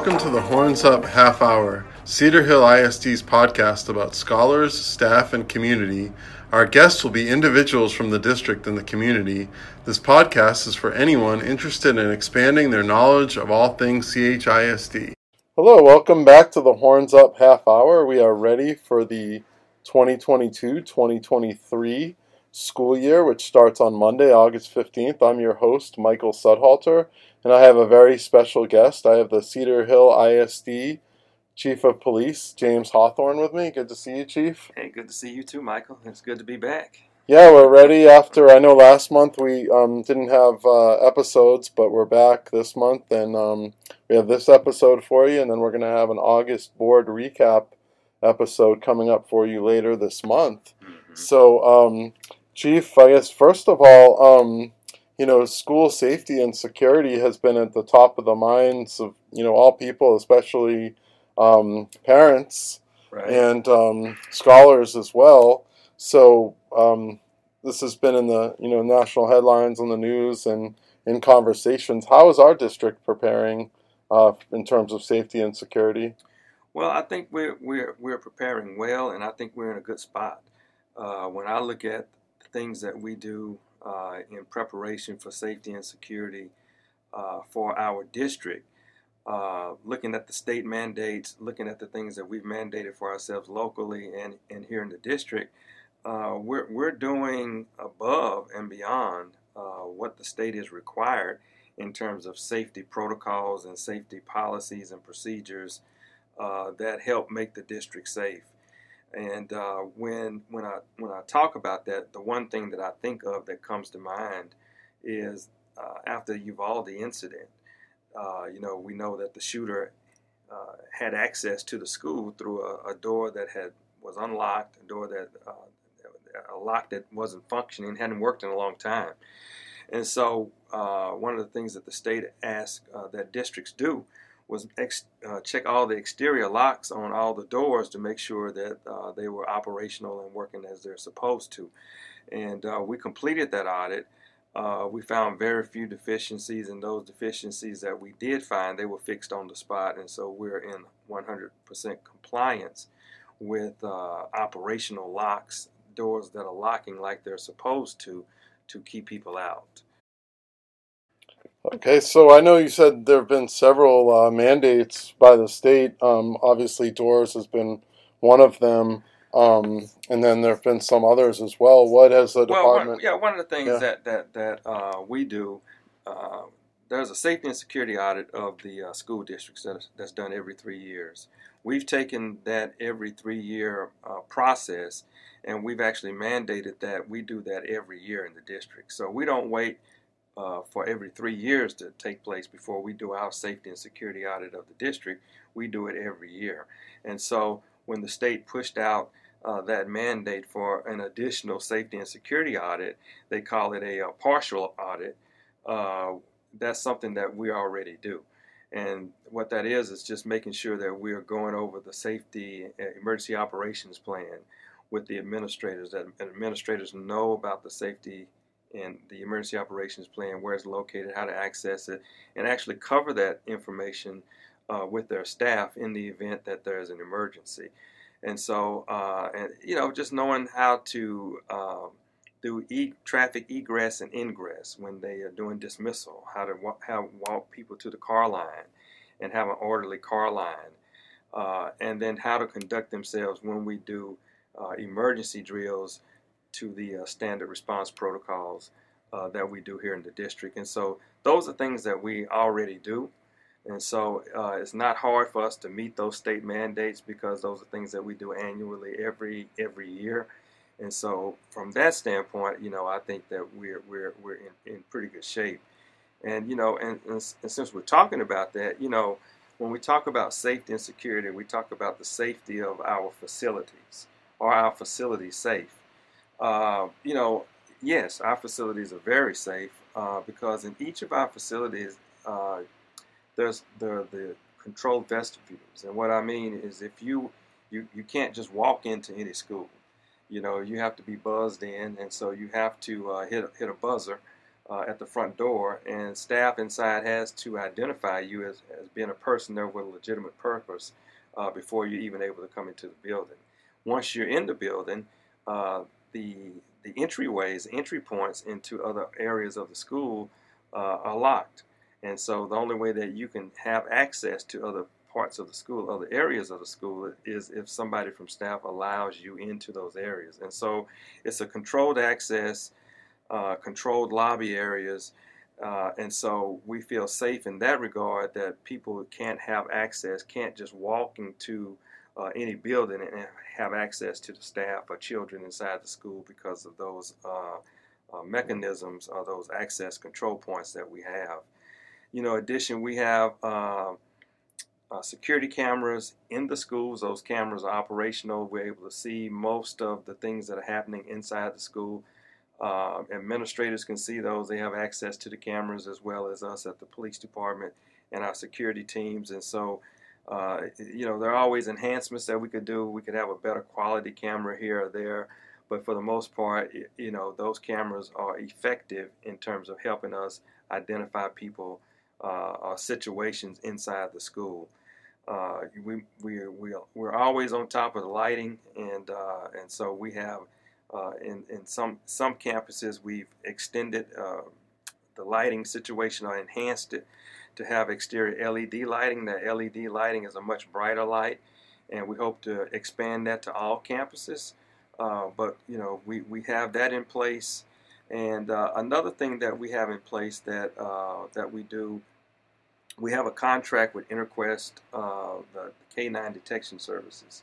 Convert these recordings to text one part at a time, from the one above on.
Welcome to the Horns Up Half Hour, Cedar Hill ISD's podcast about scholars, staff, and community. Our guests will be individuals from the district and the community. This podcast is for anyone interested in expanding their knowledge of all things CHISD. Hello, welcome back to the Horns Up Half Hour. We are ready for the 2022 2023 school year, which starts on Monday, August 15th. I'm your host, Michael Sudhalter, and I have a very special guest. I have the Cedar Hill ISD Chief of Police, James Hawthorne, with me. Good to see you, Chief. Hey, good to see you too, Michael. It's good to be back. Yeah, we're ready after. I know last month we um, didn't have uh, episodes, but we're back this month, and um, we have this episode for you, and then we're going to have an August board recap episode coming up for you later this month. Mm-hmm. So, um, Chief, I guess first of all, um, you know, school safety and security has been at the top of the minds of you know all people, especially um, parents right. and um, scholars as well. So um, this has been in the you know national headlines on the news and in conversations. How is our district preparing uh, in terms of safety and security? Well, I think we're we're we're preparing well, and I think we're in a good spot. Uh, when I look at things that we do uh, in preparation for safety and security uh, for our district, uh, looking at the state mandates, looking at the things that we've mandated for ourselves locally and, and here in the district, uh, we're, we're doing above and beyond uh, what the state is required in terms of safety protocols and safety policies and procedures uh, that help make the district safe. And uh, when when I when I talk about that, the one thing that I think of that comes to mind is uh, after the Uvalde incident. Uh, you know, we know that the shooter uh, had access to the school through a, a, door that had was unlocked, a door that uh, a lock that wasn't functioning, hadn't worked in a long time. And so, uh, one of the things that the state asked that districts do was ex, uh, check all the exterior locks on all the doors to make sure that uh, they were operational and working as they're supposed to. And uh, we completed that audit. Uh, we found very few deficiencies, and those deficiencies that we did find, they were fixed on the spot. And so we're in 100% compliance with uh, operational locks, doors that are locking like they're supposed to, to keep people out. Okay, so I know you said there have been several uh, mandates by the state. Um, obviously, doors has been one of them, um, and then there have been some others as well. What has the well, department? One, yeah, one of the things yeah. that that that uh, we do. Uh, there's a safety and security audit of the uh, school districts that is, that's done every three years. We've taken that every three year uh, process and we've actually mandated that we do that every year in the district. So we don't wait uh, for every three years to take place before we do our safety and security audit of the district. We do it every year. And so when the state pushed out uh, that mandate for an additional safety and security audit, they call it a, a partial audit. Uh, that's something that we already do. And what that is is just making sure that we are going over the safety uh, emergency operations plan with the administrators, that administrators know about the safety and the emergency operations plan, where it's located, how to access it, and actually cover that information uh, with their staff in the event that there's an emergency. And so, uh, and you know, just knowing how to um, do e- traffic egress and ingress when they are doing dismissal, how to wa- how walk people to the car line, and have an orderly car line, uh, and then how to conduct themselves when we do uh, emergency drills to the uh, standard response protocols uh, that we do here in the district. And so those are things that we already do. And so uh, it's not hard for us to meet those state mandates because those are things that we do annually every every year. And so from that standpoint, you know, I think that we're we're we're in, in pretty good shape. And you know, and, and, and since we're talking about that, you know, when we talk about safety and security, we talk about the safety of our facilities. Are our facilities safe? Uh, you know, yes, our facilities are very safe uh, because in each of our facilities, uh, there's the, the controlled vestibules. And what I mean is if you, you, you can't just walk into any school. You know, you have to be buzzed in, and so you have to uh, hit, hit a buzzer uh, at the front door, and staff inside has to identify you as, as being a person there with a legitimate purpose uh, before you're even able to come into the building. Once you're in the building, uh, the the entryways, entry points into other areas of the school uh, are locked, and so the only way that you can have access to other parts of the school, other areas of the school, is if somebody from staff allows you into those areas. And so it's a controlled access, uh, controlled lobby areas. Uh, and so we feel safe in that regard that people can't have access, can't just walk into uh, any building and have access to the staff or children inside the school because of those uh, uh, mechanisms or those access control points that we have. You know, in addition, we have uh, uh, security cameras in the schools. Those cameras are operational. We're able to see most of the things that are happening inside the school. Uh, administrators can see those. They have access to the cameras as well as us at the police department and our security teams. And so, uh, you know, there are always enhancements that we could do. We could have a better quality camera here or there. But for the most part, you know, those cameras are effective in terms of helping us identify people uh, or situations inside the school. Uh, we, we, we, we're always on top of the lighting, and, uh, and so we have uh, in, in some, some campuses we've extended the lighting situation or enhanced it to have exterior LED lighting. That LED lighting is a much brighter light, and we hope to expand that to all campuses. Uh, but you know, we, we have that in place. And uh, another thing that we have in place that uh, that we do we have a contract with Interquest, uh, the K9 detection services.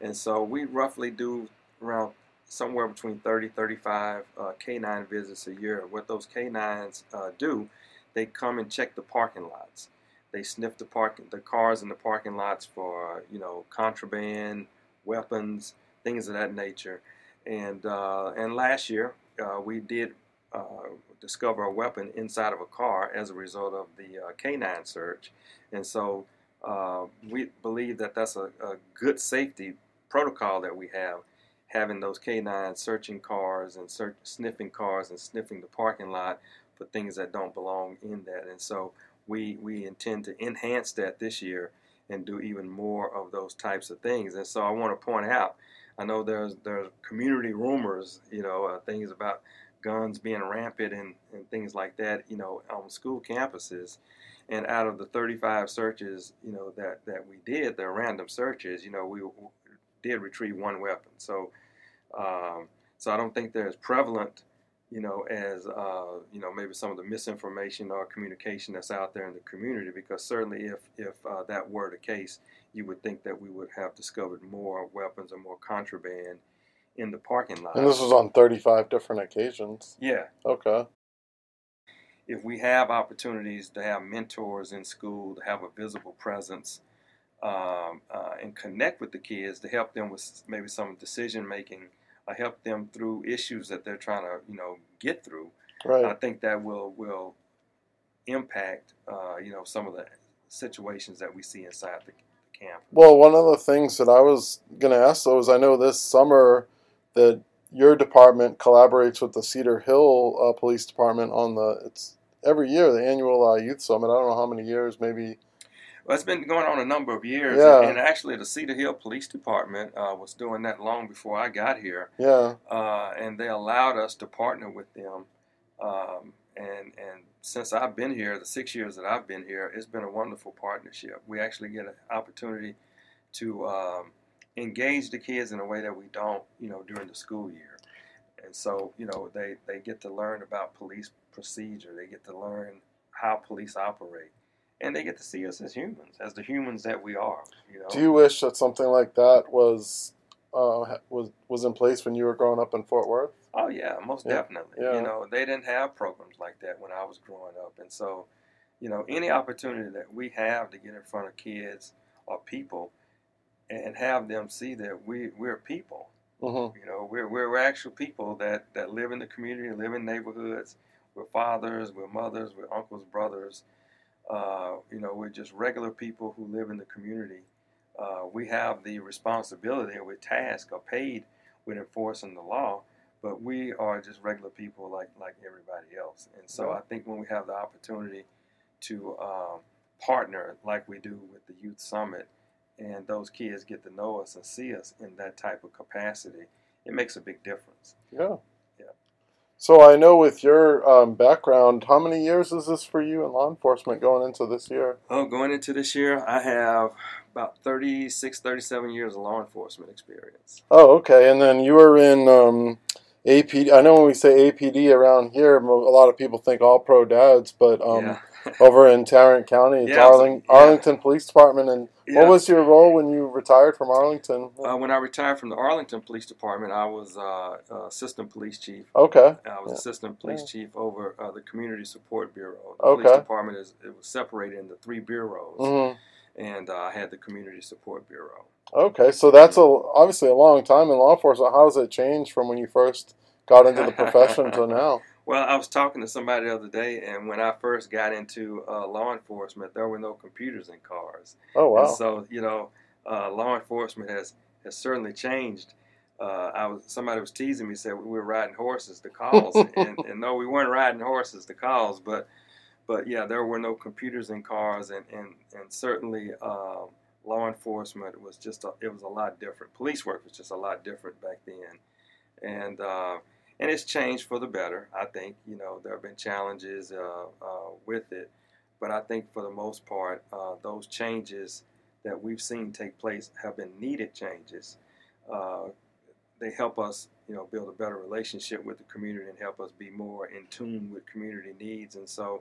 And so we roughly do around somewhere between 30 35 uh, K9 visits a year. What those K9s uh, do, they come and check the parking lots. They sniff the parking, the cars in the parking lots for you know contraband, weapons, things of that nature. And uh, and last year uh, we did uh, discover a weapon inside of a car as a result of the uh, canine search. And so uh, we believe that that's a, a, good safety protocol that we have, having those canines searching cars and search, sniffing cars and sniffing the parking lot for things that don't belong in that. And so we, we intend to enhance that this year and do even more of those types of things. And so I want to point out, I know there's there's community rumors, you know, uh, things about guns being rampant and, and things like that, you know, on school campuses. And out of the 35 searches, you know, that, that we did, the random searches, you know, we did retrieve one weapon. So, um, so I don't think they're as prevalent, you know, as uh, you know maybe some of the misinformation or communication that's out there in the community. Because certainly, if if uh, that were the case, you would think that we would have discovered more weapons or more contraband in the parking lot. And this was on 35 different occasions. Yeah. Okay. If we have opportunities to have mentors in school, to have a visible presence, um, uh, and connect with the kids to help them with maybe some decision making, or help them through issues that they're trying to, you know, get through. Right. I think that will will impact, uh, you know, some of the situations that we see inside the camp. Well, one of the things that I was going to ask though is I know this summer that your department collaborates with the Cedar Hill uh, Police Department on the it's every year the annual uh, youth summit. I don't know how many years, maybe. Well, it's been going on a number of years, Yeah. and actually, the Cedar Hill Police Department uh, was doing that long before I got here, Yeah. uh, and they allowed us to partner with them. Um, and and since I've been here, the six years that I've been here, it's been a wonderful partnership. We actually get an opportunity to um, engage the kids in a way that we don't, you know, during the school year. And so, you know, they, they get to learn about police procedure. They get to learn how police operate. And they get to see us as humans, as the humans that we are. You know? Do you wish that something like that was uh, was was in place when you were growing up in Fort Worth? Oh yeah, most Yeah, definitely. yeah. You know, they didn't have programs like that when I was growing up, and so, you know, any opportunity that we have to get in front of kids or people, and have them see that we we're people. Mm-hmm. You know, we're we're actual people that that live in the community, live in neighborhoods. We're fathers, we're mothers, we're uncles, brothers. Uh, you know, we're just regular people who live in the community. Uh, we have the responsibility, or we're tasked or paid with enforcing the law, but we are just regular people like like everybody else. And so I think when we have the opportunity to um, partner like we do with the Youth Summit, and those kids get to know us and see us in that type of capacity, it makes a big difference. Yeah. So I know with your um, background, how many years is this for you in law enforcement going into this year? Oh, going into this year, I have about 36, 37 years of law enforcement experience. Oh, okay. And then you were in um, APD. I know when we say APD around here, a lot of people think all pro dads, but um, yeah. Over in Tarrant County, Yeah, Arling- yeah. Arlington Police Department. And Yeah. what was your role when you retired from Arlington? Uh, when I retired from the Arlington Police Department, I was uh, uh, assistant police chief. Okay. I was assistant police chief over uh, the Community Support Bureau. The Okay. police department is it was separated into three bureaus, hmm and uh, I had the Community Support Bureau. Okay. So that's a, obviously a long time in law enforcement. How has it changed from when you first got into the profession to now? Well, I was talking to somebody the other day, and when I first got into uh, law enforcement, there were no computers in cars. Oh, And wow. so you know, uh, law enforcement has has certainly changed. Uh, I was somebody was teasing me said we were riding horses to calls, and, and no, we weren't riding horses to calls, but but yeah, there were no computers in cars, and and and certainly um, law enforcement was just a, it was a lot different. Police work was just a lot different back then, and. And it's changed for the better. I think you know there have been challenges uh, uh, with it, but I think for the most part, uh, those changes that we've seen take place have been needed changes. Uh, they help us, you know, build a better relationship with the community and help us be more in tune with community needs. And so,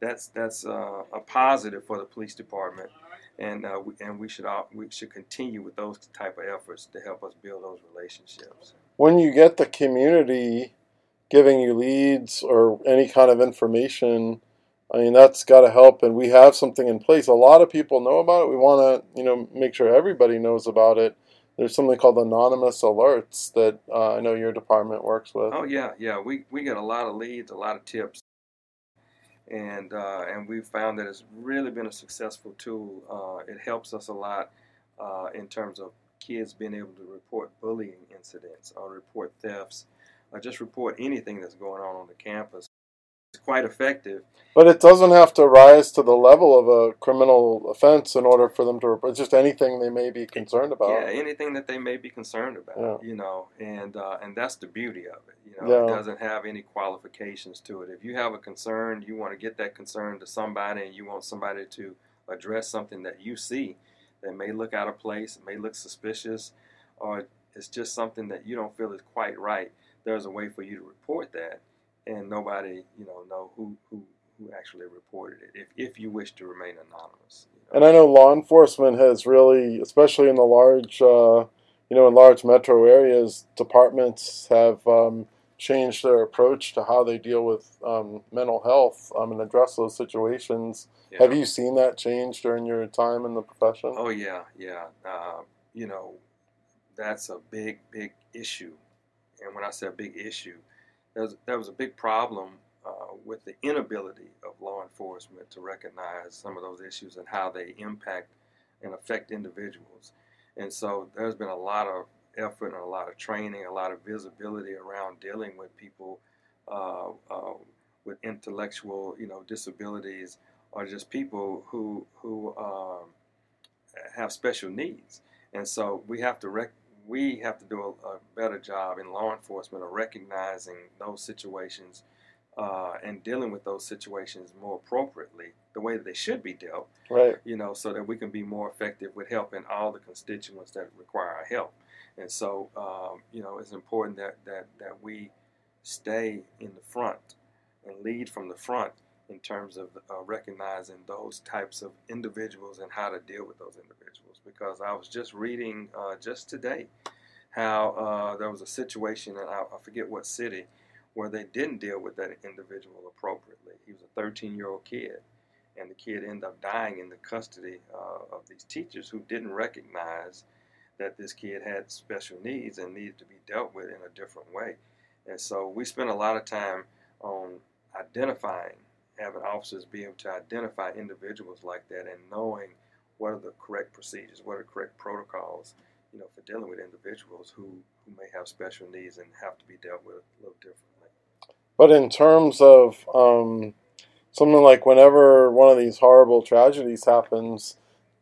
that's that's uh, a positive for the police department, and uh, we, and we should all, we should continue with those type of efforts to help us build those relationships. When you get the community giving you leads or any kind of information, I mean that's got to help. And we have something in place. A lot of people know about it. We want to, you know, make sure everybody knows about it. There's something called anonymous alerts that uh, I know your department works with. Oh yeah, yeah. We we get a lot of leads, a lot of tips, and uh, and we've found that it's really been a successful tool. Uh, it helps us a lot uh, in terms of kids being able to report bullying incidents or report thefts or just report anything that's going on on the campus. It's quite effective. But it doesn't have to rise to the level of a criminal offense in order for them to report. Just anything they may be concerned about. Yeah, anything that they may be concerned about, Yeah. you know, and uh, and that's the beauty of it. You know, Yeah. it doesn't have any qualifications to it. If you have a concern, you want to get that concern to somebody, and you want somebody to address something that you see that may look out of place, may look suspicious, or it's just something that you don't feel is quite right. There's a way for you to report that, and nobody, you know, know who who, who actually reported it. If if you wish to remain anonymous. you know. And I know law enforcement has really, especially in the large, uh, you know, in large metro areas, departments have um, changed their approach to how they deal with um, mental health um, and address those situations. Yeah. Have you seen that change during your time in the profession? Oh yeah, yeah. Uh, you know, that's a big, big issue. And when I say a big issue, there's, there was a big problem uh, with the inability of law enforcement to recognize some of those issues and how they impact and affect individuals. And so there's been a lot of effort and a lot of training, a lot of visibility around dealing with people uh, uh, with intellectual, you know, disabilities or just people who who um, have special needs. And so we have to rec- we have to do a, a better job in law enforcement of recognizing those situations uh, and dealing with those situations more appropriately, the way that they should be dealt. Right. You know, so that we can be more effective with helping all the constituents that require our help. And so, um, you know, it's important that, that, that we stay in the front and lead from the front in terms of uh, recognizing those types of individuals and how to deal with those individuals. Because I was just reading uh, just today how uh, there was a situation, and I, I forget what city, where they didn't deal with that individual appropriately. He was a 13 year old kid, and the kid ended up dying in the custody uh, of these teachers who didn't recognize that this kid had special needs and needed to be dealt with in a different way. And so we spent a lot of time on identifying, having officers be able to identify individuals like that and knowing what are the correct procedures, what are the correct protocols you know, for dealing with individuals who, who may have special needs and have to be dealt with a little differently. But in terms of um, something like whenever one of these horrible tragedies happens,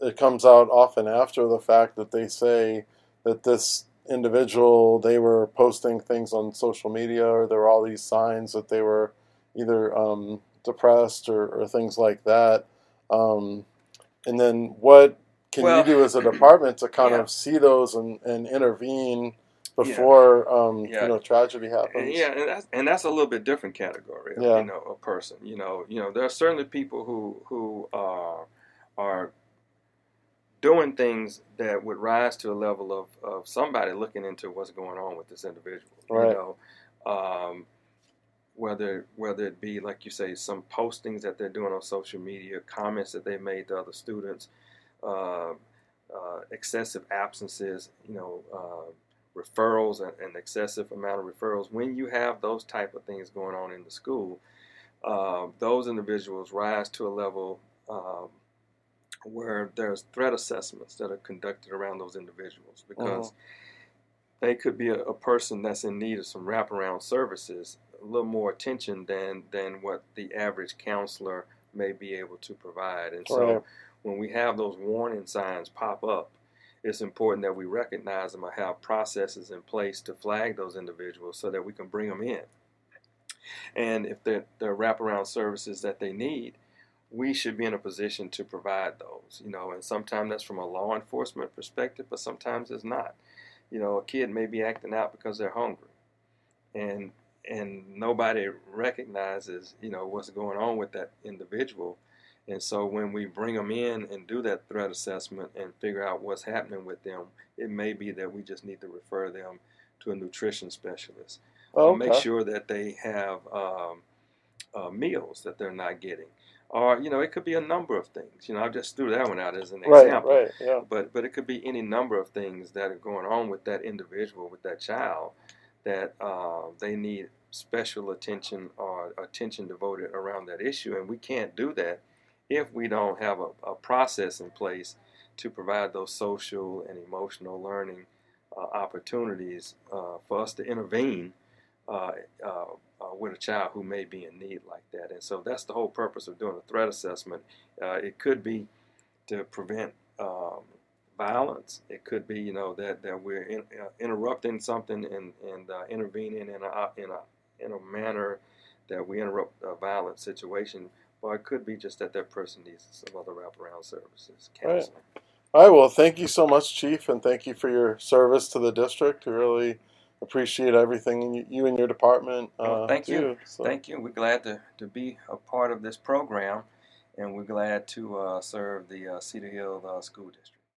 it comes out often after the fact that they say that this individual they were posting things on social media or there were all these signs that they were either um, depressed or, or, things like that. Um, and then what can well, you do as a department to kind yeah. of see those and, and intervene before yeah. Um, yeah. you know tragedy happens? Yeah, and that's, and that's a little bit different category. Of, yeah. you know, a person. You know, you know, there are certainly people who who are are doing things that would rise to a level of, of somebody looking into what's going on with this individual. Right. You know, um, whether whether it be like you say some postings that they're doing on social media, comments that they made to other students, uh, uh, excessive absences, you know, uh, referrals and, and, excessive amount of referrals. When you have those type of things going on in the school, uh, those individuals rise to a level um, where there's threat assessments that are conducted around those individuals because mm-hmm. they could be a, a, person that's in need of some wraparound services, a little more attention than than what the average counselor may be able to provide. And so right. when we have those warning signs pop up, it's important that we recognize them and have processes in place to flag those individuals so that we can bring them in. And if are wraparound services that they need, we should be in a position to provide those, you know, and sometimes that's from a law enforcement perspective, but sometimes it's not. You know, a kid may be acting out because they're hungry, and and nobody recognizes, you know, what's going on with that individual. And so when we bring them in and do that threat assessment and figure out what's happening with them, it may be that we just need to refer them to a nutrition specialist. Okay. Make sure that they have um, uh, meals that they're not getting or you know it could be a number of things you know i just threw that one out as an right, example right, yeah. but but it could be any number of things that are going on with that individual with that child that uh, they need special attention or attention devoted around that issue and we can't do that if we don't have a, a process in place to provide those social and emotional learning uh, opportunities uh, for us to intervene uh, uh, uh, with a child who may be in need like that. And so that's the whole purpose of doing a threat assessment. Uh, it could be to prevent um, violence. It could be, you know, that, that we're in, interrupting something and, and intervening in a, in, a, in a manner that we interrupt a violent situation. Or it could be just that that person needs some other wraparound services, counseling. Right. All right. Well, thank you so much, Chief, and thank you for your service to the district. We really appreciate everything you and your department. Uh, well, thank you. So. Thank you. We're glad to, to be a part of this program, and we're glad to uh, serve the uh, Cedar Hill uh, School District.